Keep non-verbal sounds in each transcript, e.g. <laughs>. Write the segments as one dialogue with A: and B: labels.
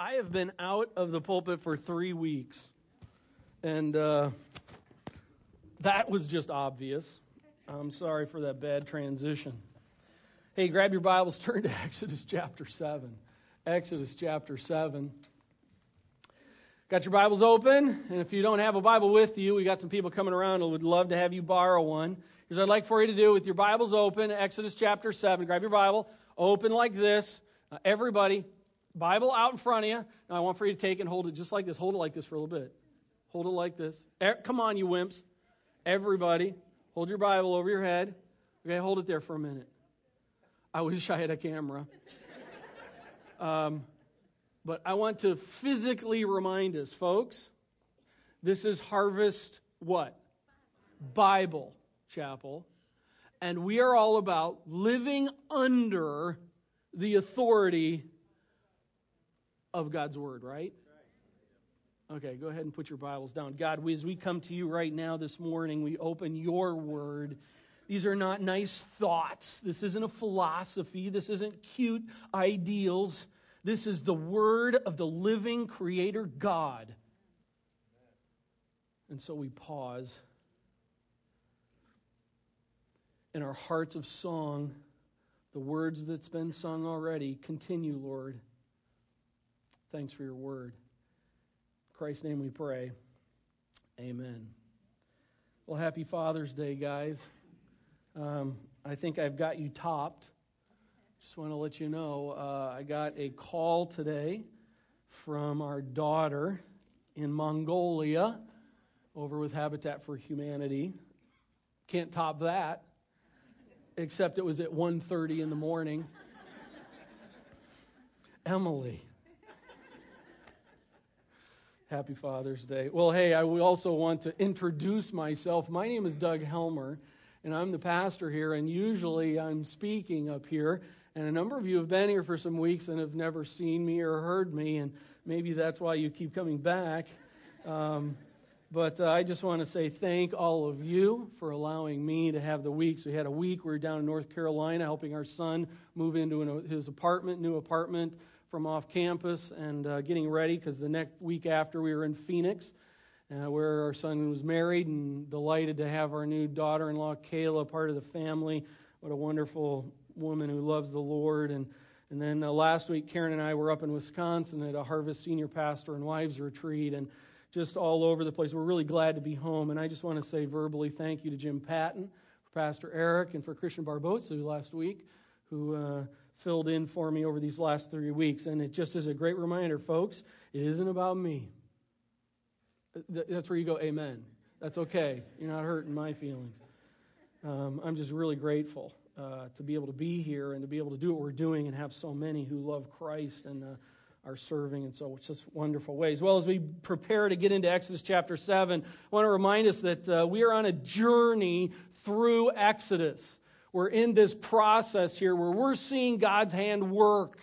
A: I have been out of the pulpit for three weeks, and uh, that was just obvious. I'm sorry for that bad transition. Hey, grab your Bibles, <laughs> turn to Exodus chapter 7. Exodus chapter 7. Got your Bibles open? And if you don't have a Bible with you, we got some people coming around who would love to have you borrow one. Here's what I'd like for you to do with your Bibles open, Exodus chapter 7. Grab your Bible, open like this. Uh, everybody, Bible out in front of you. Now I want for you to take and hold it just like this. Hold it like this for a little bit. Hold it like this. Come on, you wimps. Everybody, hold your Bible over your head. Okay, hold it there for a minute. I wish I had a camera. <laughs> Um, but I want to physically remind us, folks, this is Harvest what? Bible Chapel. And we are all about living under the authority of God's Word, right? Okay, go ahead and put your Bibles down. God, as we come to you right now this morning, we open your Word. These are not nice thoughts. This isn't a philosophy. This isn't cute ideals. This is the Word of the living Creator God. And so we pause in our hearts of song the words that's been sung already. Continue, Lord. Thanks for your word. In Christ's name we pray. Amen. Well, happy Father's Day, guys. Um, I think I've got you topped. Just want to let you know uh, I got a call today from our daughter in Mongolia over with Habitat for Humanity. Can't top that except it was at 1.30 in the morning. Emily. Happy Father's Day. Well, hey, I also want to introduce myself. My name is Doug Helmer, and I'm the pastor here, and usually I'm speaking up here. And a number of you have been here for some weeks and have never seen me or heard me, and maybe that's why you keep coming back. Um, but uh, I just want to say thank all of you for allowing me to have the week. So We had a week. We were down in North Carolina helping our son move into an, his apartment, new apartment from off campus, and uh, getting ready because the next week after we were in Phoenix, uh, where our son was married, and delighted to have our new daughter-in-law Kayla part of the family. What a wonderful woman who loves the Lord and. And then uh, last week, Karen and I were up in Wisconsin at a Harvest Senior Pastor and Wives Retreat, and just all over the place. We're really glad to be home. And I just want to say verbally thank you to Jim Patton, for Pastor Eric, and for Christian Barbosa last week, who uh, filled in for me over these last three weeks. And it just is a great reminder, folks, it isn't about me. That's where you go, amen. That's okay. You're not hurting my feelings. Um, I'm just really grateful uh, to be able to be here and to be able to do what we're doing and have so many who love Christ and uh, are serving in so just wonderful ways. Well, as we prepare to get into Exodus chapter 7, I want to remind us that uh, we are on a journey through Exodus. We're in this process here where we're seeing God's hand work.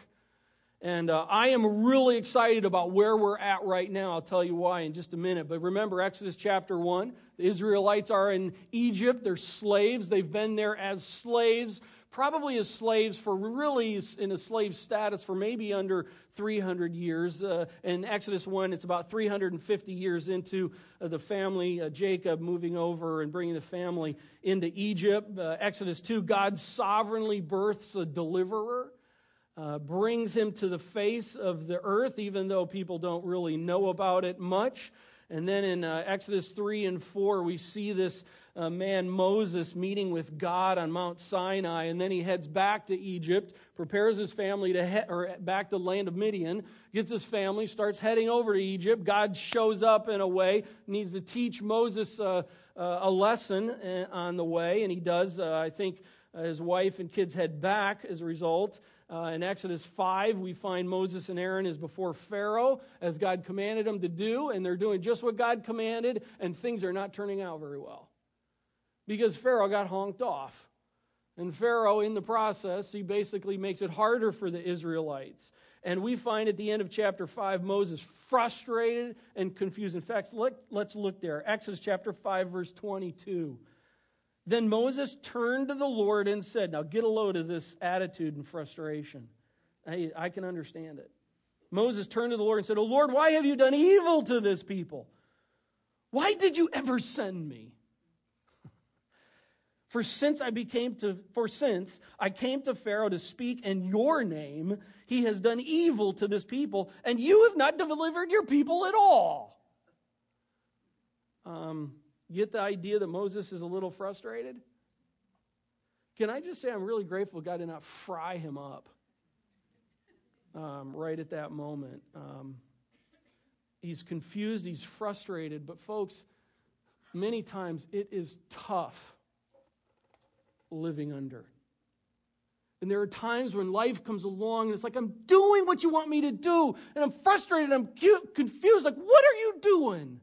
A: And uh, I am really excited about where we're at right now. I'll tell you why in just a minute. But remember, Exodus chapter 1, the Israelites are in Egypt. They're slaves. They've been there as slaves probably as slaves for really in a slave status for maybe under 300 years. Uh, in Exodus 1, it's about 350 years into uh, the family, uh, Jacob moving over and bringing the family into Egypt. Uh, Exodus 2, God sovereignly births a deliverer. Uh, brings him to the face of the earth, even though people don't really know about it much. And then in uh, Exodus 3 and 4, we see this uh, man Moses meeting with God on Mount Sinai, and then he heads back to Egypt, prepares his family to head or back to the land of Midian, gets his family, starts heading over to Egypt. God shows up in a way, needs to teach Moses uh, uh, a lesson uh, on the way, and he does. Uh, I think uh, his wife and kids head back as a result. Uh, in Exodus 5, we find Moses and Aaron is before Pharaoh as God commanded them to do, and they're doing just what God commanded, and things are not turning out very well because Pharaoh got honked off. And Pharaoh, in the process, he basically makes it harder for the Israelites. And we find at the end of chapter 5, Moses frustrated and confused. In fact, let, let's look there. Exodus chapter 5, verse 22. Then Moses turned to the Lord and said, Now get a load of this attitude and frustration. I, I can understand it. Moses turned to the Lord and said, Oh Lord, why have you done evil to this people? Why did you ever send me? For since I became to for since I came to Pharaoh to speak in your name, he has done evil to this people, and you have not delivered your people at all. Um, get the idea that Moses is a little frustrated? Can I just say I'm really grateful God did not fry him up um, right at that moment. Um, he's confused, he's frustrated, but folks, many times it is tough living under. And there are times when life comes along and it's like, I'm doing what you want me to do, and I'm frustrated, I'm confused. Like, what are you doing?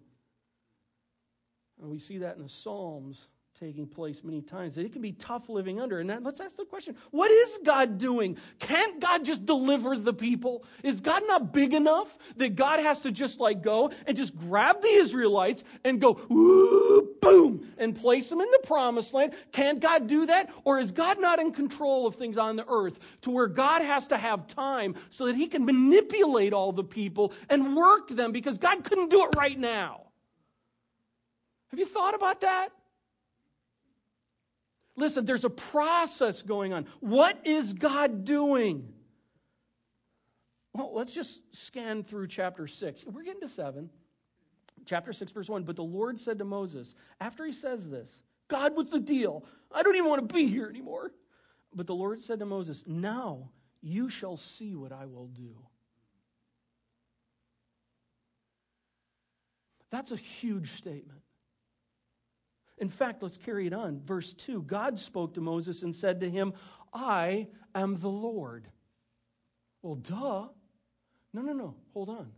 A: And we see that in the Psalms taking place many times that it can be tough living under. And let's ask the question what is God doing? Can't God just deliver the people? Is God not big enough that God has to just like go and just grab the Israelites and go, boom, and place them in the promised land? Can't God do that? Or is God not in control of things on the earth to where God has to have time so that he can manipulate all the people and work them because God couldn't do it right now? Have you thought about that? Listen, there's a process going on. What is God doing? Well, let's just scan through chapter 6. We're getting to 7. Chapter 6, verse 1. But the Lord said to Moses, after he says this, God, what's the deal? I don't even want to be here anymore. But the Lord said to Moses, Now you shall see what I will do. That's a huge statement. In fact, let's carry it on. Verse 2 God spoke to Moses and said to him, I am the Lord. Well, duh. No, no, no. Hold on.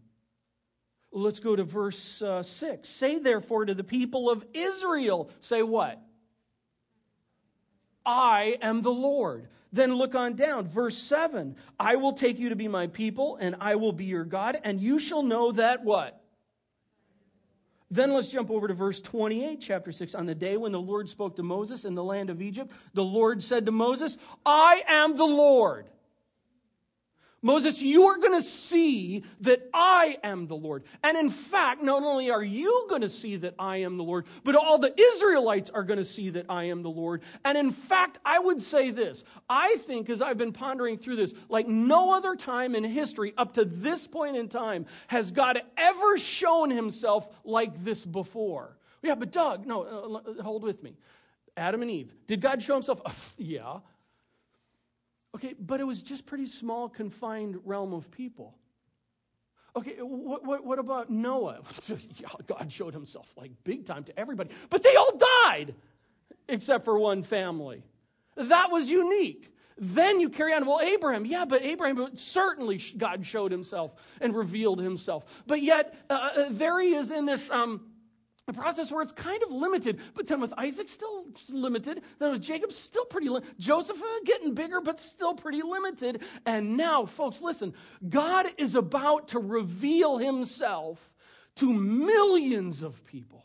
A: Let's go to verse uh, 6. Say therefore to the people of Israel, say what? I am the Lord. Then look on down. Verse 7 I will take you to be my people, and I will be your God, and you shall know that what? Then let's jump over to verse 28, chapter 6. On the day when the Lord spoke to Moses in the land of Egypt, the Lord said to Moses, I am the Lord. Moses, you are going to see that I am the Lord. And in fact, not only are you going to see that I am the Lord, but all the Israelites are going to see that I am the Lord. And in fact, I would say this I think, as I've been pondering through this, like no other time in history up to this point in time has God ever shown himself like this before. Yeah, but Doug, no, uh, hold with me. Adam and Eve. Did God show himself? <laughs> Yeah. Okay, but it was just pretty small, confined realm of people. Okay, what, what, what about Noah? <laughs> God showed himself like big time to everybody, but they all died except for one family. That was unique. Then you carry on, well, Abraham, yeah, but Abraham, certainly God showed himself and revealed himself. But yet, uh, uh there he is in this. Um, a process where it's kind of limited, but then with Isaac still limited, then with Jacob still pretty limited, Joseph uh, getting bigger, but still pretty limited. And now, folks, listen, God is about to reveal himself to millions of people.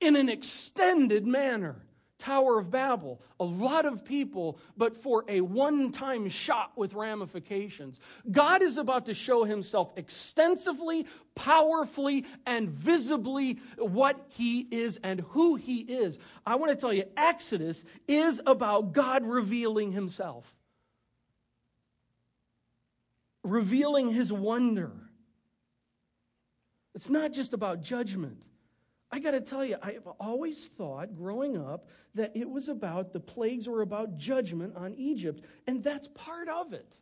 A: In an extended manner. Tower of Babel, a lot of people, but for a one time shot with ramifications. God is about to show himself extensively, powerfully, and visibly what he is and who he is. I want to tell you, Exodus is about God revealing himself, revealing his wonder. It's not just about judgment. I got to tell you, I've always thought growing up that it was about the plagues were about judgment on Egypt, and that's part of it.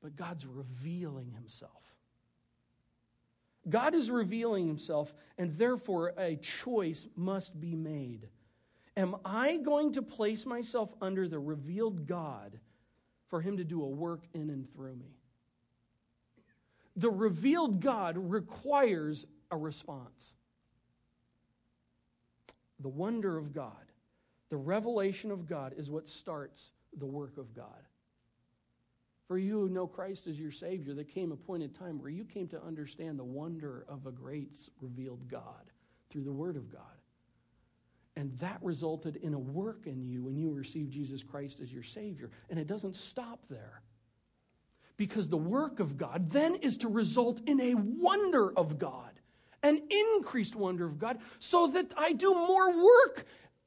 A: But God's revealing himself. God is revealing himself, and therefore a choice must be made. Am I going to place myself under the revealed God for him to do a work in and through me? The revealed God requires a response. The wonder of God, the revelation of God is what starts the work of God. For you who know Christ as your Savior, there came a point in time where you came to understand the wonder of a great revealed God through the Word of God. And that resulted in a work in you when you received Jesus Christ as your Savior. And it doesn't stop there. Because the work of God then is to result in a wonder of God, an increased wonder of God, so that I do more work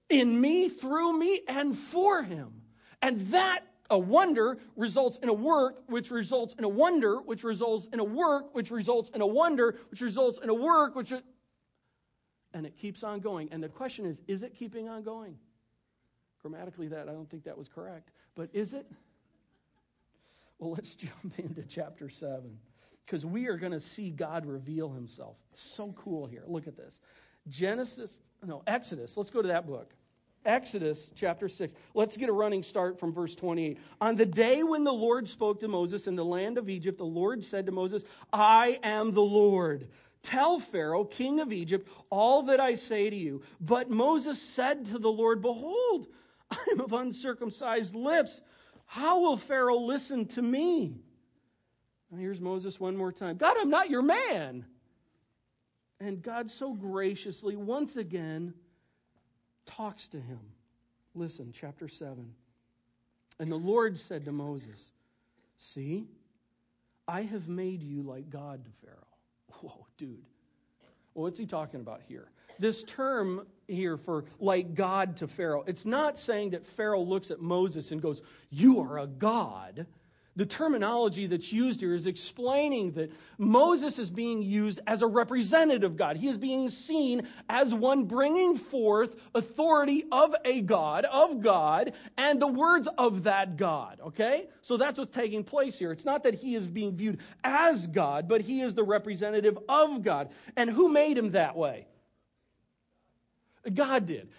A: in me, through me, and for Him. And that a wonder results in a work, which results in a wonder, which results in a work, which results in a wonder, which results in a work, which. And it keeps on going. And the question is is it keeping on going? Grammatically, that I don't think that was correct. But is it? Well, let's <laughs> jump into chapter 7 because we are going to see God reveal himself. It's so cool here. Look at this. Genesis, no, Exodus. Let's go to that book. Exodus chapter 6. Let's get a running start from verse 28. On the day when the Lord spoke to Moses in the land of Egypt, the Lord said to Moses, I am the Lord. Tell Pharaoh, king of Egypt, all that I say to you. But Moses said to the Lord, Behold, <laughs> I am of uncircumcised lips. How will Pharaoh listen to me? Here's Moses one more time God, I'm not your man. And God so graciously, once again, talks to him. Listen, chapter 7. And the Lord said to Moses, See, I have made you like God to Pharaoh. <laughs> Whoa, dude. Well, what's he talking about here? This term here for like God to Pharaoh, it's not saying that Pharaoh looks at Moses and goes, You are a God. The terminology that's used here is explaining that Moses is being used as a representative of God. He is being seen as one bringing forth authority of a God, of God, and the words of that God. Okay? So that's what's taking place here. It's not that he is being viewed as God, but he is the representative of God. And who made him that way? God did.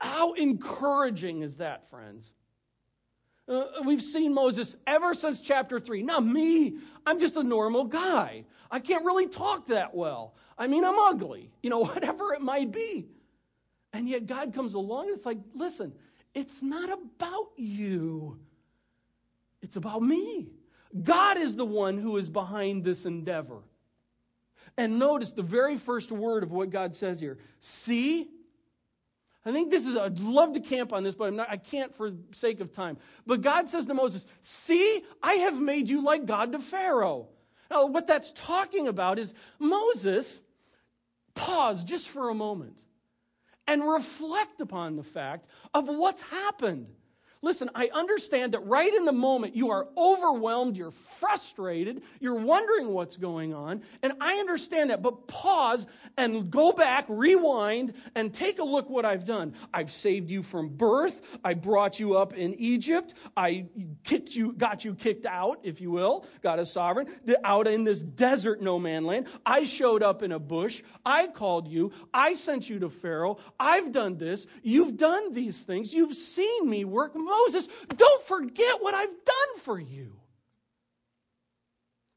A: How encouraging is that, friends? Uh, we've seen Moses ever since chapter 3. Now, me, I'm just a normal guy. I can't really talk that well. I mean, I'm ugly, you know, <laughs> whatever it might be. And yet God comes along and it's like, listen, it's not about you, it's about me. God is the one who is behind this endeavor. And notice the very first word of what God says here see, I think this is, I'd love to camp on this, but I'm not, I can't for sake of time. But God says to Moses, See, I have made you like God to Pharaoh. Now, what that's talking about is Moses, pause just for a moment and reflect upon the fact of what's happened. Listen, I understand that right in the moment you are overwhelmed, you're frustrated, you're wondering what's going on, and I understand that. But pause and go back, rewind, and take a look what I've done. I've saved you from birth. I brought you up in Egypt. I kicked you, got you kicked out, if you will. God is sovereign. Out in this desert no man land. I showed up in a bush. I called you. I sent you to Pharaoh. I've done this. You've done these things. You've seen me work Moses, don't forget what I've done for you.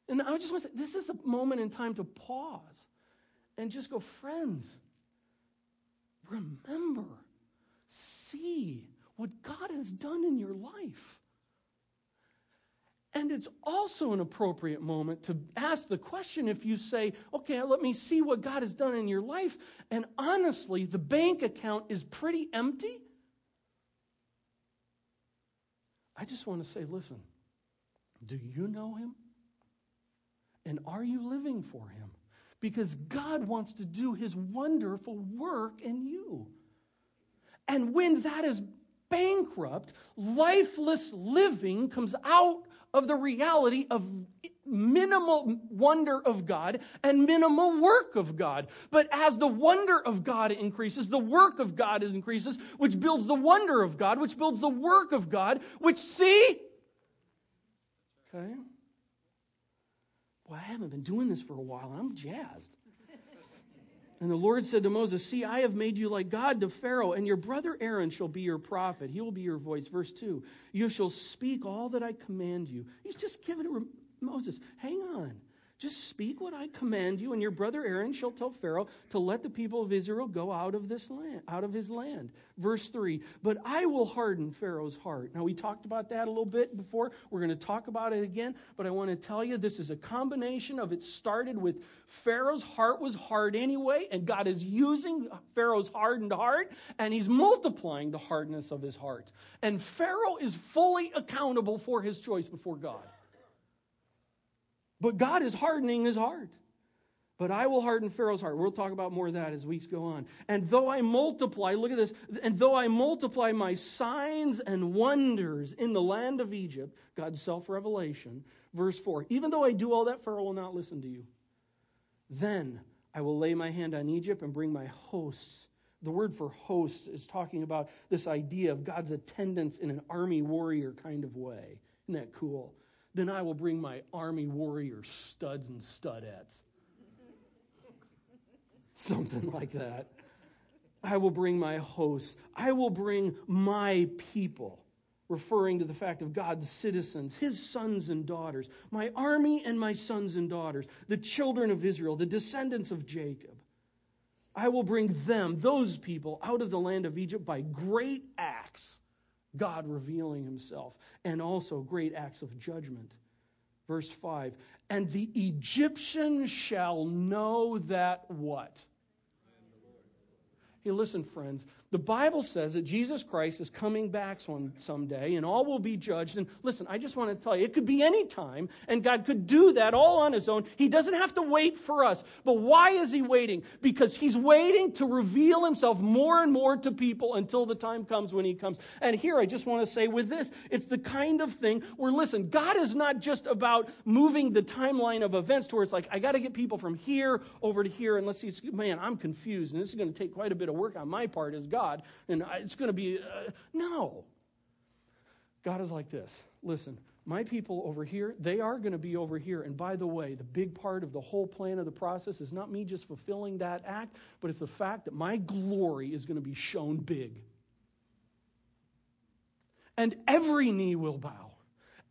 A: And I just want to say, this is a moment in time to pause and just go, friends, remember, see what God has done in your life. And it's also an appropriate moment to ask the question if you say, okay, let me see what God has done in your life. And honestly, the bank account is pretty empty. I just want to say listen, do you know him? And are you living for him? Because God wants to do his wonderful work in you. And when that is bankrupt, lifeless living comes out of the reality of minimal wonder of God and minimal work of God. But as the wonder of God increases, the work of God increases, which builds the wonder of God, which builds the work of God, which see. Okay? Well, I haven't been doing this for a while. I'm jazzed. And the Lord said to Moses, See, I have made you like God to Pharaoh, and your brother Aaron shall be your prophet. He will be your voice. Verse 2 You shall speak all that I command you. He's just giving Moses, hang on. Just speak what I command you, and your brother Aaron shall tell Pharaoh to let the people of Israel go out of this land, out of his land. Verse 3. But I will harden Pharaoh's heart. Now we talked about that a little bit before. We're going to talk about it again, but I want to tell you this is a combination of it started with Pharaoh's heart was hard anyway, and God is using Pharaoh's hardened heart, and he's multiplying the hardness of his heart. And Pharaoh is fully accountable for his choice before God. But God is hardening his heart. But I will harden Pharaoh's heart. We'll talk about more of that as weeks go on. And though I multiply, look at this, and though I multiply my signs and wonders in the land of Egypt, God's self revelation, verse 4, even though I do all that, Pharaoh will not listen to you. Then I will lay my hand on Egypt and bring my hosts. The word for hosts is talking about this idea of God's attendance in an army warrior kind of way. Isn't that cool? Then I will bring my army warrior studs and studettes. <laughs> Something like that. I will bring my hosts. I will bring my people, referring to the fact of God's citizens, his sons and daughters, my army and my sons and daughters, the children of Israel, the descendants of Jacob. I will bring them, those people, out of the land of Egypt by great acts God revealing himself, and also great acts of judgment. Verse 5 And the Egyptians shall know that what? Hey, listen, friends, the Bible says that Jesus Christ is coming back some, someday and all will be judged. And listen, I just want to tell you, it could be any time, and God could do that all on his own. He doesn't have to wait for us. But why is he waiting? Because he's waiting to reveal himself more and more to people until the time comes when he comes. And here I just want to say with this, it's the kind of thing where, listen, God is not just about moving the timeline of events to where it's like, I got to get people from here over to here. And let's see, man, I'm confused, and this is going to take quite a bit of work on my part as God. God, and it's going to be. Uh, no. God is like this. Listen, my people over here, they are going to be over here. And by the way, the big part of the whole plan of the process is not me just fulfilling that act, but it's the fact that my glory is going to be shown big. And every knee will bow,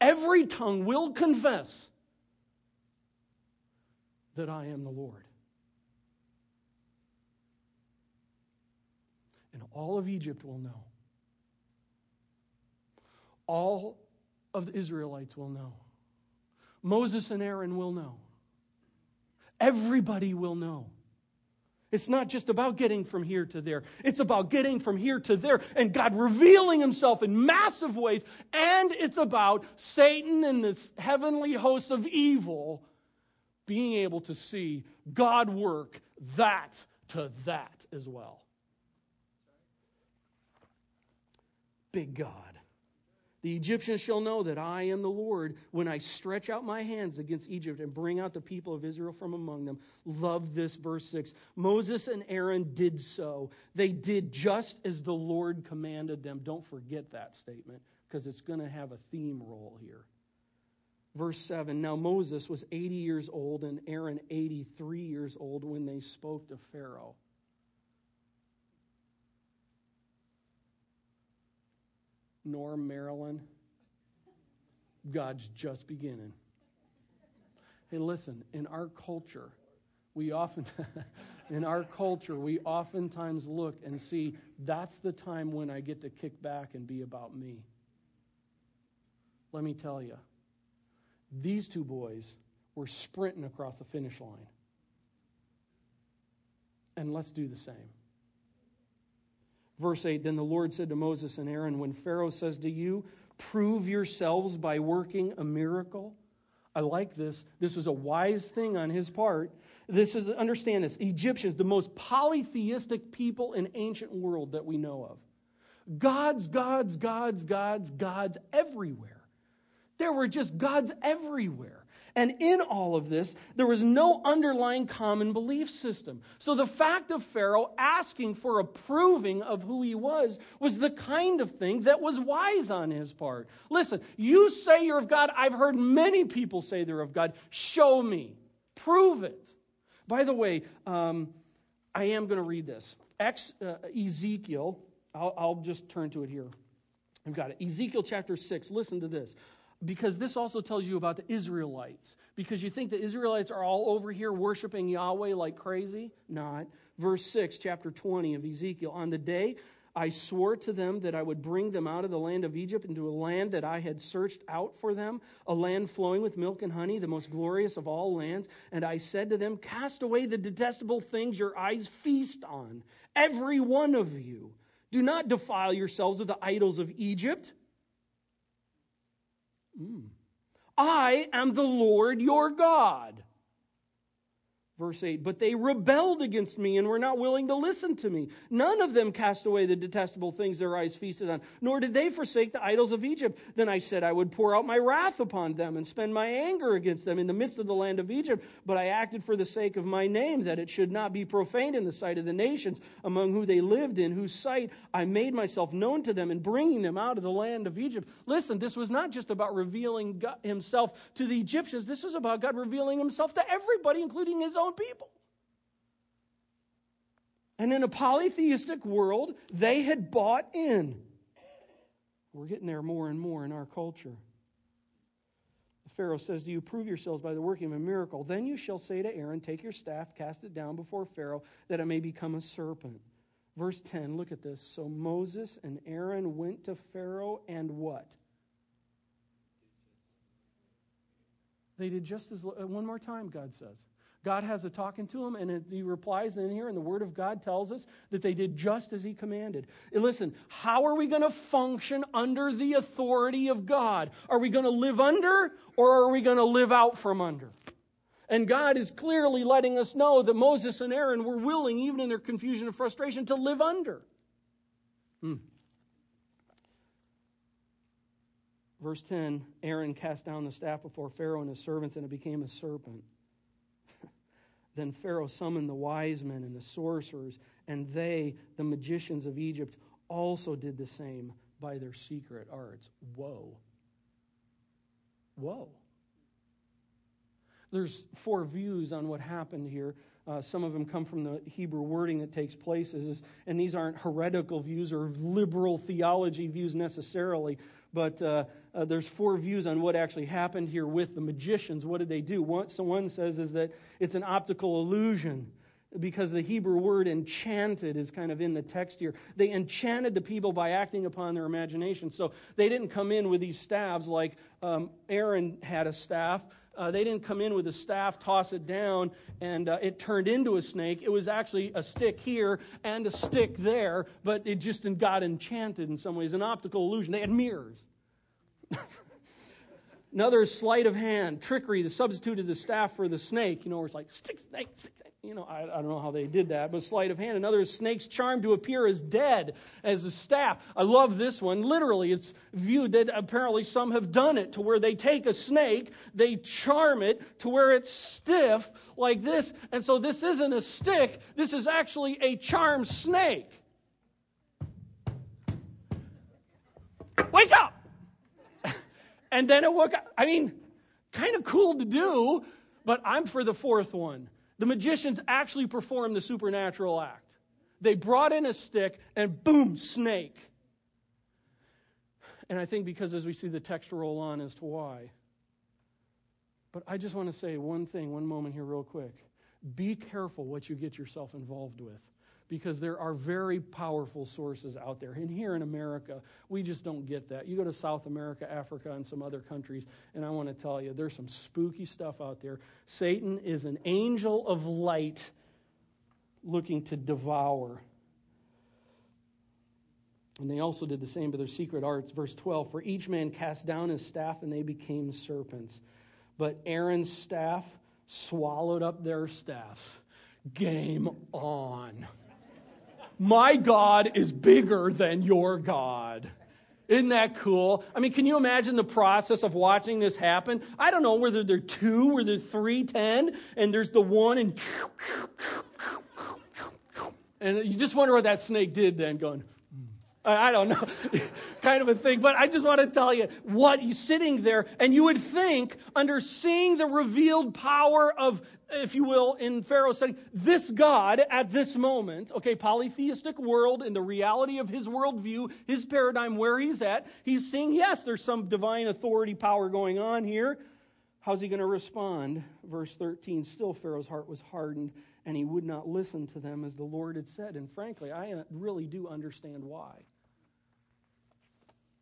A: every tongue will confess that I am the Lord. and all of Egypt will know. All of the Israelites will know. Moses and Aaron will know. Everybody will know. It's not just about getting from here to there. It's about getting from here to there and God revealing himself in massive ways. And it's about Satan and the heavenly hosts of evil being able to see God work that to that as well. Big God. The Egyptians shall know that I am the Lord when I stretch out my hands against Egypt and bring out the people of Israel from among them. Love this, verse 6. Moses and Aaron did so. They did just as the Lord commanded them. Don't forget that statement because it's going to have a theme role here. Verse 7 Now Moses was 80 years old and Aaron 83 years old when they spoke to Pharaoh. Norm, Maryland. God's just beginning. Hey, listen, in our culture, we often, <laughs> in our culture, we oftentimes look and see that's the time when I get to kick back and be about me. Let me tell you, these two boys were sprinting across the finish line. And let's do the same. Verse 8 Then the Lord said to Moses and Aaron, When Pharaoh says to you, Prove yourselves by working a miracle. I like this. This was a wise thing on his part. This is, understand this Egyptians, the most polytheistic people in ancient world that we know of. Gods, gods, gods, gods, gods everywhere. There were just gods everywhere. And in all of this, there was no underlying common belief system. So the fact of Pharaoh asking for a proving of who he was was the kind of thing that was wise on his part. Listen, you say you're of God. I've heard many people say they're of God. Show me. Prove it. By the way, um, I am going to read this. Ex, uh, Ezekiel, I'll, I'll just turn to it here. I've got it. Ezekiel chapter 6. Listen to this. Because this also tells you about the Israelites. Because you think the Israelites are all over here worshiping Yahweh like crazy? Not. Verse 6, chapter 20 of Ezekiel. On the day I swore to them that I would bring them out of the land of Egypt into a land that I had searched out for them, a land flowing with milk and honey, the most glorious of all lands. And I said to them, Cast away the detestable things your eyes feast on, every one of you. Do not defile yourselves with the idols of Egypt. Mm. I am the Lord your God. Verse 8, but they rebelled against me and were not willing to listen to me. None of them cast away the detestable things their eyes feasted on, nor did they forsake the idols of Egypt. Then I said, I would pour out my wrath upon them and spend my anger against them in the midst of the land of Egypt. But I acted for the sake of my name, that it should not be profaned in the sight of the nations among who they lived in, whose sight I made myself known to them and bringing them out of the land of Egypt. Listen, this was not just about revealing God himself to the Egyptians, this was about God revealing himself to everybody, including his own own people. And in a polytheistic world, they had bought in. We're getting there more and more in our culture. The Pharaoh says, Do you prove yourselves by the working of a miracle? Then you shall say to Aaron, Take your staff, cast it down before Pharaoh, that it may become a serpent. Verse 10, look at this. So Moses and Aaron went to Pharaoh and what? They did just as, uh, one more time, God says. God has a talking to him, and he replies in here, and the Word of God tells us that they did just as he commanded. And listen, how are we going to function under the authority of God? Are we going to live under, or are we going to live out from under? And God is clearly letting us know that Moses and Aaron were willing, even in their confusion and frustration, to live under. Hmm. Verse 10 Aaron cast down the staff before Pharaoh and his servants, and it became a serpent. Then Pharaoh summoned the wise men and the sorcerers, and they, the magicians of Egypt, also did the same by their secret arts. Whoa. Whoa. There's four views on what happened here. Uh, some of them come from the Hebrew wording that takes place, and these aren't heretical views or liberal theology views necessarily, but uh, uh, there's four views on what actually happened here with the magicians. What did they do? One, so one says is that it's an optical illusion because the Hebrew word enchanted is kind of in the text here. They enchanted the people by acting upon their imagination. So they didn't come in with these staves like um, Aaron had a staff. Uh, they didn't come in with a staff, toss it down, and uh, it turned into a snake. It was actually a stick here and a stick there, but it just got enchanted in some ways, an optical illusion. They had mirrors. <laughs> Another is sleight of hand, trickery, the substituted the staff for the snake. You know, where it's like, stick, snake, stick, snake. You know, I, I don't know how they did that, but sleight of hand. Another is snake's charm to appear as dead, as a staff. I love this one. Literally, it's viewed that apparently some have done it to where they take a snake, they charm it to where it's stiff like this. And so this isn't a stick, this is actually a charmed snake. Wake up! And then it woke up. I mean, kind of cool to do, but I'm for the fourth one. The magicians actually performed the supernatural act. They brought in a stick and boom, snake. And I think because as we see the text roll on as to why. But I just want to say one thing, one moment here, real quick. Be careful what you get yourself involved with because there are very powerful sources out there. And here in America, we just don't get that. You go to South America, Africa, and some other countries, and I want to tell you, there's some spooky stuff out there. Satan is an angel of light looking to devour. And they also did the same to their secret arts. Verse 12 For each man cast down his staff, and they became serpents. But Aaron's staff swallowed up their staffs. Game on. My God is bigger than your God. Isn't that cool? I mean, can you imagine the process of watching this happen? I don't know whether they're two, or they're three, ten, and there's the one, and and you just wonder what that snake did then, going. I don't know, <laughs> kind of a thing. But I just want to tell you what you sitting there, and you would think, under seeing the revealed power of, if you will, in Pharaoh's study, this God at this moment, okay, polytheistic world, in the reality of his worldview, his paradigm, where he's at, he's seeing, yes, there's some divine authority power going on here. How's he going to respond? Verse 13 Still, Pharaoh's heart was hardened, and he would not listen to them as the Lord had said. And frankly, I uh, really do understand why.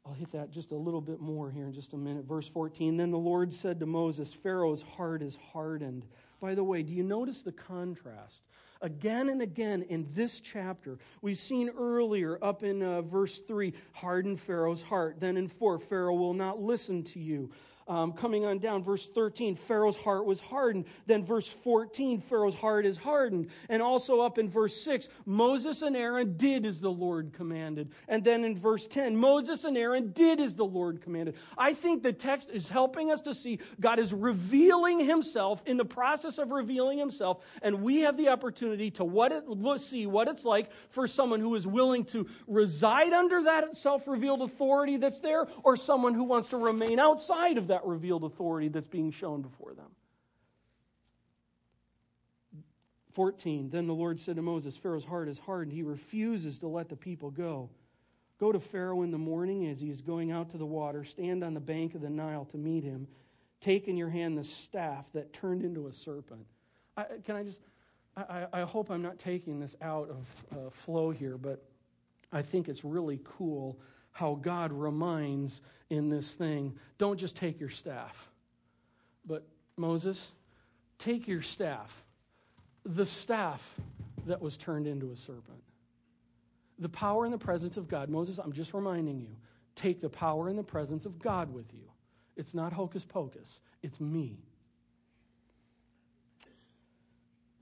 A: I'll hit that just a little bit more here in just a minute. Verse 14 Then the Lord said to Moses, Pharaoh's heart is hardened. By the way, do you notice the contrast? Again and again in this chapter, we've seen earlier up in uh, verse 3, harden Pharaoh's heart. Then in 4, Pharaoh will not listen to you. Um, coming on down, verse 13, Pharaoh's heart was hardened. Then verse 14, Pharaoh's heart is hardened. And also up in verse 6, Moses and Aaron did as the Lord commanded. And then in verse 10, Moses and Aaron did as the Lord commanded. I think the text is helping us to see God is revealing himself in the process of revealing himself. And we have the opportunity to what it, see what it's like for someone who is willing to reside under that self revealed authority that's there or someone who wants to remain outside of that that revealed authority that's being shown before them. 14 Then the Lord said to Moses, Pharaoh's heart is hardened. He refuses to let the people go. Go to Pharaoh in the morning as he is going out to the water. Stand on the bank of the Nile to meet him. Take in your hand the staff that turned into a serpent. I, can I just, I, I, hope I'm not taking this out of uh, flow here, but I think it's really cool how God reminds in this thing don't just take your staff, but Moses, take your staff, the staff that was turned into a serpent. The power and the presence of God. Moses, I'm just reminding you, take the power and the presence of God with you. It's not hocus pocus, it's me.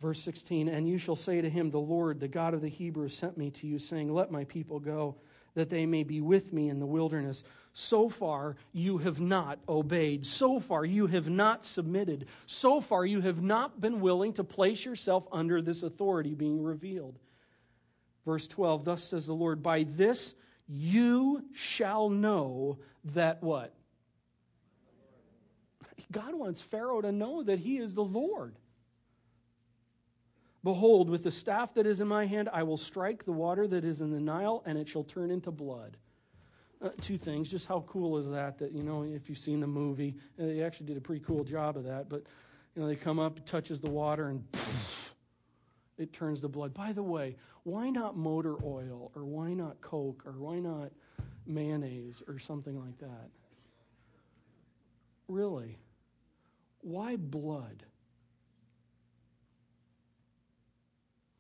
A: Verse 16, and you shall say to him, The Lord, the God of the Hebrews, sent me to you, saying, Let my people go that they may be with me in the wilderness. So far, you have not obeyed. So far, you have not submitted. So far, you have not been willing to place yourself under this authority being revealed. Verse 12 Thus says the Lord, By this you shall know that what? God wants Pharaoh to know that he is the Lord. Behold, with the staff that is in my hand, I will strike the water that is in the Nile, and it shall turn into blood. Uh, two things. Just how cool is that? That, you know, if you've seen the movie, uh, they actually did a pretty cool job of that. But, you know, they come up, touches the water, and it turns to blood. By the way, why not motor oil, or why not Coke, or why not mayonnaise, or something like that? Really? Why blood?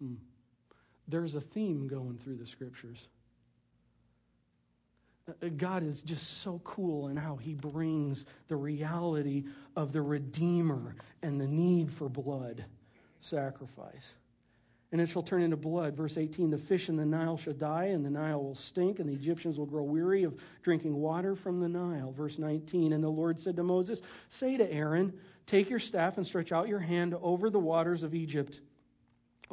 A: Hmm. There's a theme going through the scriptures. Uh, God is just so cool in how he brings the reality of the Redeemer and the need for blood sacrifice. And it shall turn into blood. Verse 18 The fish in the Nile shall die, and the Nile will stink, and the Egyptians will grow weary of drinking water from the Nile. Verse 19 And the Lord said to Moses, Say to Aaron, Take your staff and stretch out your hand over the waters of Egypt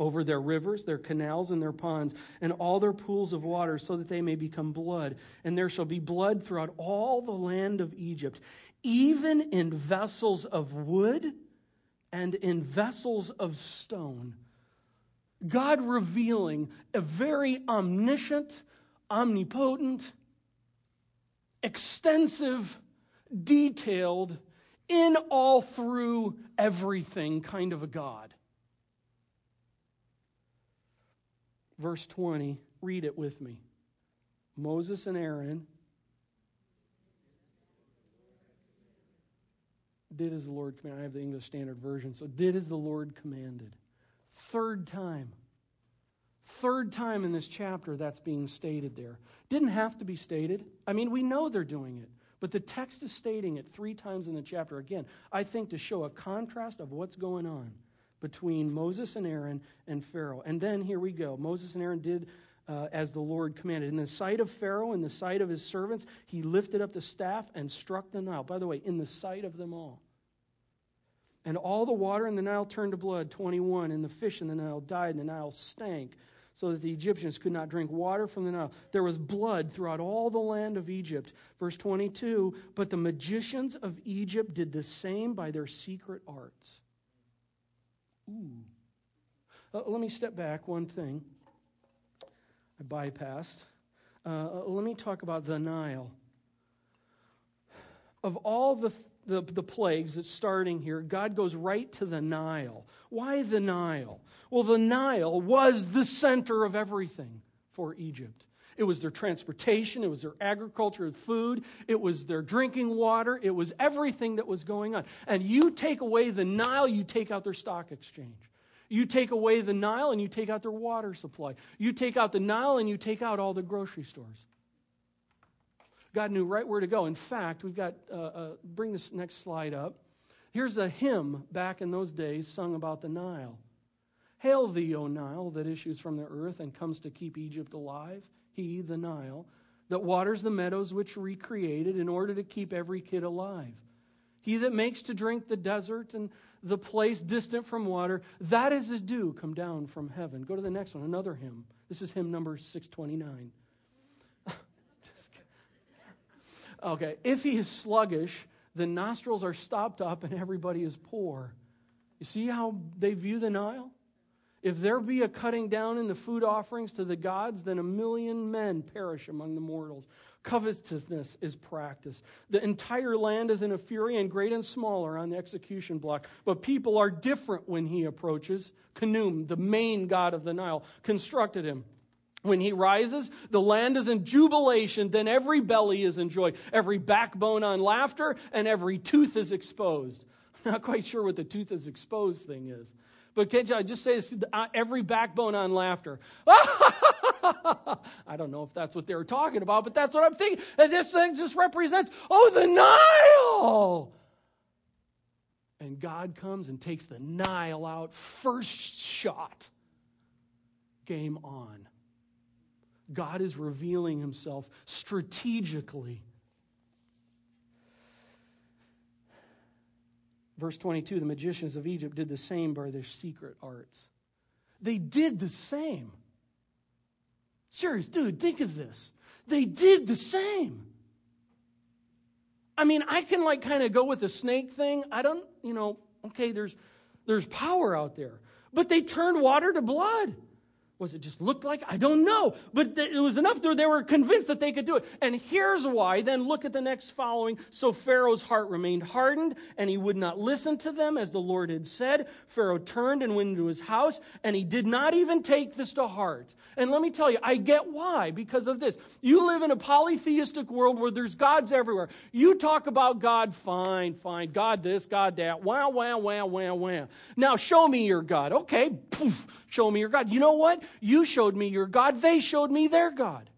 A: over their rivers, their canals, and their ponds, and all their pools of water, so that they may become blood. And there shall be blood throughout all the land of Egypt, even in vessels of wood and in vessels of stone. God revealing a very omniscient, omnipotent, extensive, detailed, in all through everything kind of a God. Verse 20. Read it with me. Moses and Aaron did as the Lord commanded. I have the English Standard Version. So, did as the Lord commanded. Third time. Third time in this chapter that's being stated there. Didn't have to be stated. I mean, we know they're doing it. But the text is stating it three times in the chapter. Again, I think to show a contrast of what's going on between Moses and Aaron and Pharaoh. And then here we go. Moses and Aaron did uh, as the Lord commanded. In the sight of Pharaoh, in the sight of his servants, he lifted up the staff and struck the Nile. By the way, in the sight of them all. And all the water in the Nile turned to blood, 21, and the fish in the Nile died, and the Nile stank. so that the Egyptians could not drink water from the Nile. There was blood throughout all the land of Egypt. Verse 22 But the magicians of Egypt did the same by their secret arts. Ooh. Uh, let me step back one thing. I bypassed. Uh, uh let me talk about the Nile. Of all the the, the plagues that's starting here, God goes right to the Nile. Why the Nile? Well, the Nile was the center of everything for Egypt. It was their transportation, it was their agriculture, food, it was their drinking water, it was everything that was going on. And you take away the Nile, you take out their stock exchange. You take away the Nile and you take out their water supply. You take out the Nile and you take out all the grocery stores. God knew right where to go. In fact, we've got, uh, uh, bring this next slide up. Here's a hymn back in those days sung about the Nile. Hail thee, O Nile, that issues from the earth and comes to keep Egypt alive. He, the Nile, that waters the meadows which Re created in order to keep every kid alive. He that makes to drink the desert and the place distant from water, that is his dew come down from heaven. Go to the next one, another hymn. This is hymn number 629. <laughs> Okay, if he is sluggish, the nostrils are stopped up and everybody is poor. You see how they view the Nile? If there be a cutting down in the food offerings to the gods, then a million men perish among the mortals. Covetousness is practiced. The entire land is in a fury, and great and small are on the execution block. But people are different when he approaches. Khnum, the main god of the Nile, constructed him. When he rises, the land is in jubilation, then every belly is in joy, every backbone on laughter, and every tooth is exposed. <laughs> Not quite sure what the tooth is exposed thing is. But can't you, I just say this, uh, every backbone on laughter. <laughs> I don't know if that's what they were talking about, but that's what I'm thinking. And this thing just represents, oh, the Nile. And God comes and takes the Nile out first shot. Game on. God is revealing himself strategically. Verse 22 the magicians of Egypt did the same by their secret arts. They did the same. Serious, dude, think of this. They did the same. I mean, I can like kind of go with the snake thing. I don't, you know, okay, there's there's power out there. But they turned water to blood. Was it just looked like? I don't know. But it was enough that they were convinced that they could do it. And here's why. Then look at the next following. So Pharaoh's heart remained hardened, and he would not listen to them as the Lord had said. Pharaoh turned and went into his house, and he did not even take this to heart. And let me tell you, I get why because of this. You live in a polytheistic world where there's gods everywhere. You talk about God, fine, fine. God this, God that. Wow, wow, wow, wow, wow. Now show me your God. Okay, poof, show me your God. You know what? You showed me your God. They showed me their God.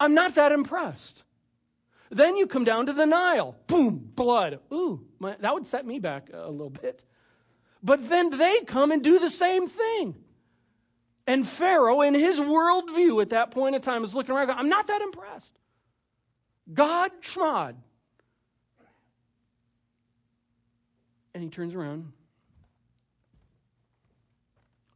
A: I'm not that impressed. Then you come down to the Nile. Boom, blood. Ooh, my, that would set me back a little bit. But then they come and do the same thing. And Pharaoh, in his worldview at that point in time, is looking around I'm not that impressed. God schmod. And he turns around.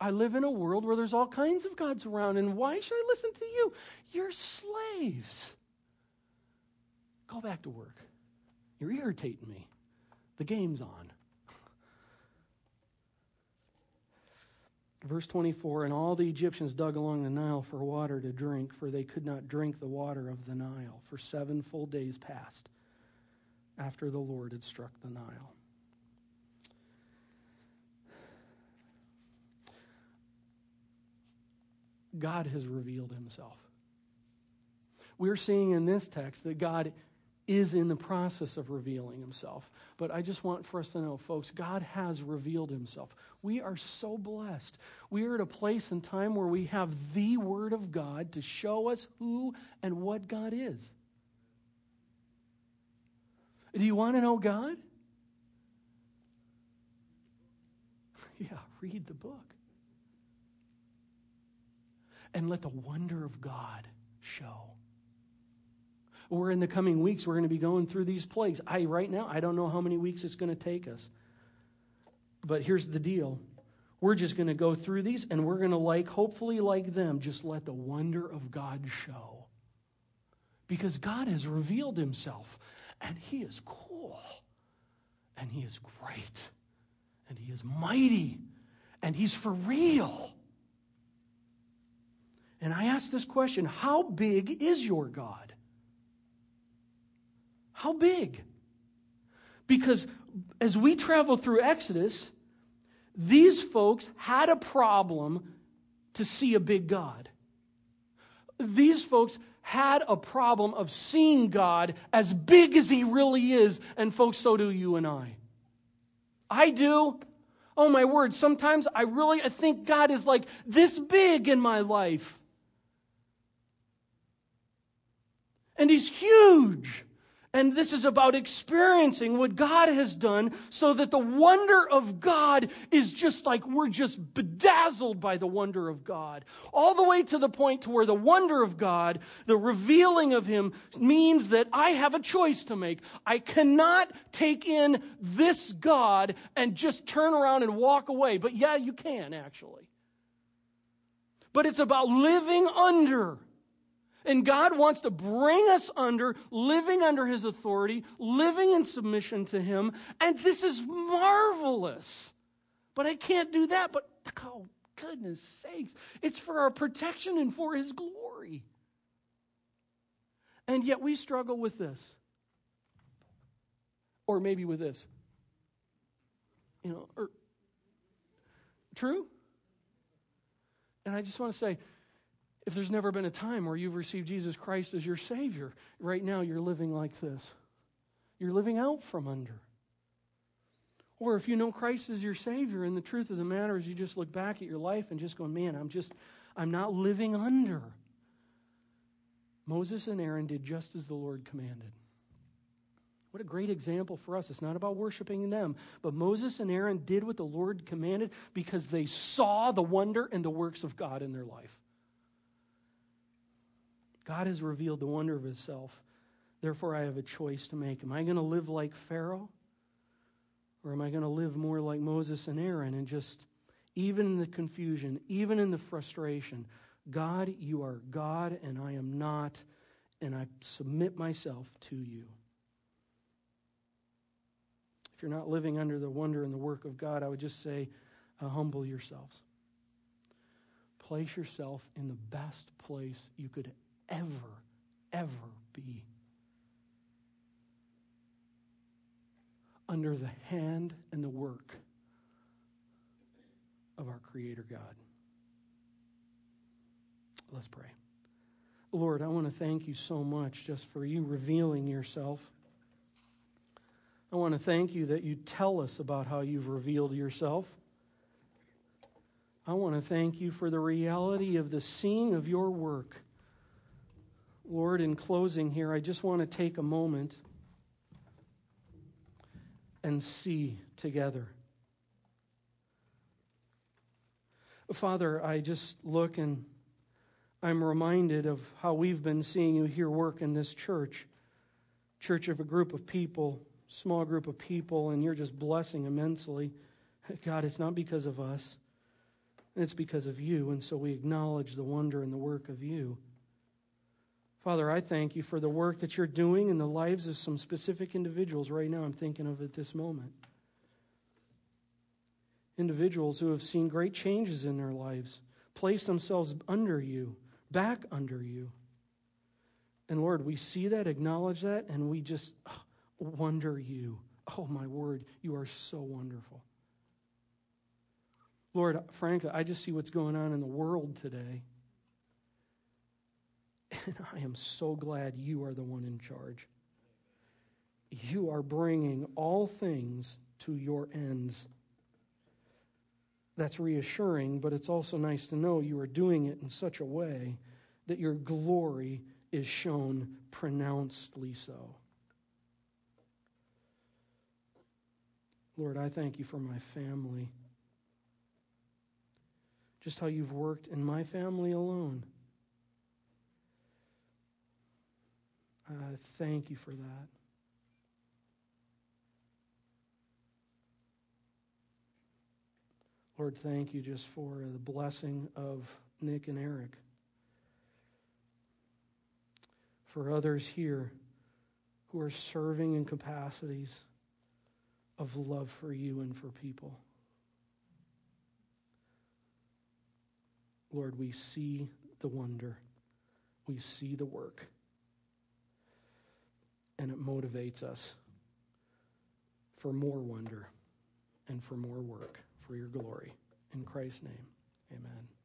A: I live in a world where there's all kinds of gods around, and why should I listen to you? You're slaves. Go back to work. You're irritating me. The game's on. Verse 24 And all the Egyptians dug along the Nile for water to drink, for they could not drink the water of the Nile. For seven full days passed after the Lord had struck the Nile. God has revealed himself. We're seeing in this text that God is in the process of revealing himself. But I just want for us to know, folks, God has revealed himself. We are so blessed. We are at a place and time where we have the Word of God to show us who and what God is. Do you want to know God? <laughs> Yeah, read the book. And let the wonder of God show We're in the coming weeks, we're going to be going through these plagues. I, right now, I don't know how many weeks it's going to take us. But here's the deal We're just going to go through these and we're going to, like, hopefully, like them, just let the wonder of God show. Because God has revealed himself and he is cool and he is great and he is mighty and he's for real. And I ask this question How big is your God? How big? Because as we travel through Exodus, these folks had a problem to see a big God. These folks had a problem of seeing God as big as He really is, and folks, so do you and I. I do. Oh my word, sometimes I really I think God is like this big in my life. And He's huge. And this is about experiencing what God has done so that the wonder of God is just like we're just bedazzled by the wonder of God. All the way to the point to where the wonder of God, the revealing of Him, means that I have a choice to make. I cannot take in this God and just turn around and walk away. But yeah, you can actually. But it's about living under and God wants to bring us under, living under His authority, living in submission to Him. And this is marvelous. But I can't do that. But oh, goodness sakes, it's for our protection and for His glory. And yet we struggle with this. Or maybe with this. You know, or true? And I just want to say, if there's never been a time where you've received Jesus Christ as your Savior, right now you're living like this. You're living out from under. Or if you know Christ as your Savior, and the truth of the matter is you just look back at your life and just go, man, I'm just, I'm not living under. Moses and Aaron did just as the Lord commanded. What a great example for us. It's not about worshiping them, but Moses and Aaron did what the Lord commanded because they saw the wonder and the works of God in their life. God has revealed the wonder of himself. Therefore, I have a choice to make. Am I going to live like Pharaoh? Or am I going to live more like Moses and Aaron and just, even in the confusion, even in the frustration, God, you are God and I am not, and I submit myself to you. If you're not living under the wonder and the work of God, I would just say, uh, humble yourselves. Place yourself in the best place you could ever, ever be. Under the hand and the work of our Creator God. Let's pray. Lord, I want to thank you so much just for you revealing yourself. I want to thank you that you tell us about how you've revealed yourself. I want to thank you for the reality of the seeing of your work Lord, in closing here, I just want to take a moment and see together. Father, I just look and I'm reminded of how we've been seeing you here work in this church. Church of a group of people, small group of people, and you're just blessing immensely. <laughs> God, it's not because of us, it's because of you. And so we acknowledge the wonder and the work of you. Father, I thank you for the work that you're doing in the lives of some specific individuals right now I'm thinking of at this moment. Individuals who have seen great changes in their lives, place themselves under you, back under you. And Lord, we see that, acknowledge that, and we just oh, wonder you. Oh, my word, you are so wonderful. Lord, frankly, I just see what's going on in the world today. <laughs> And I am so glad you are the one in charge. You are bringing all things to your ends. That's reassuring, but it's also nice to know you are doing it in such a way that your glory is shown pronouncedly so. Lord, I thank you for my family. Just how you've worked in my family alone. Uh, thank you for that. Lord, thank you just for the blessing of Nick and Eric. For others here who are serving in capacities of love for you and for people. Lord, we see the wonder, we see the work, and it motivates us for more wonder and for more work for your glory. In Christ's name, amen.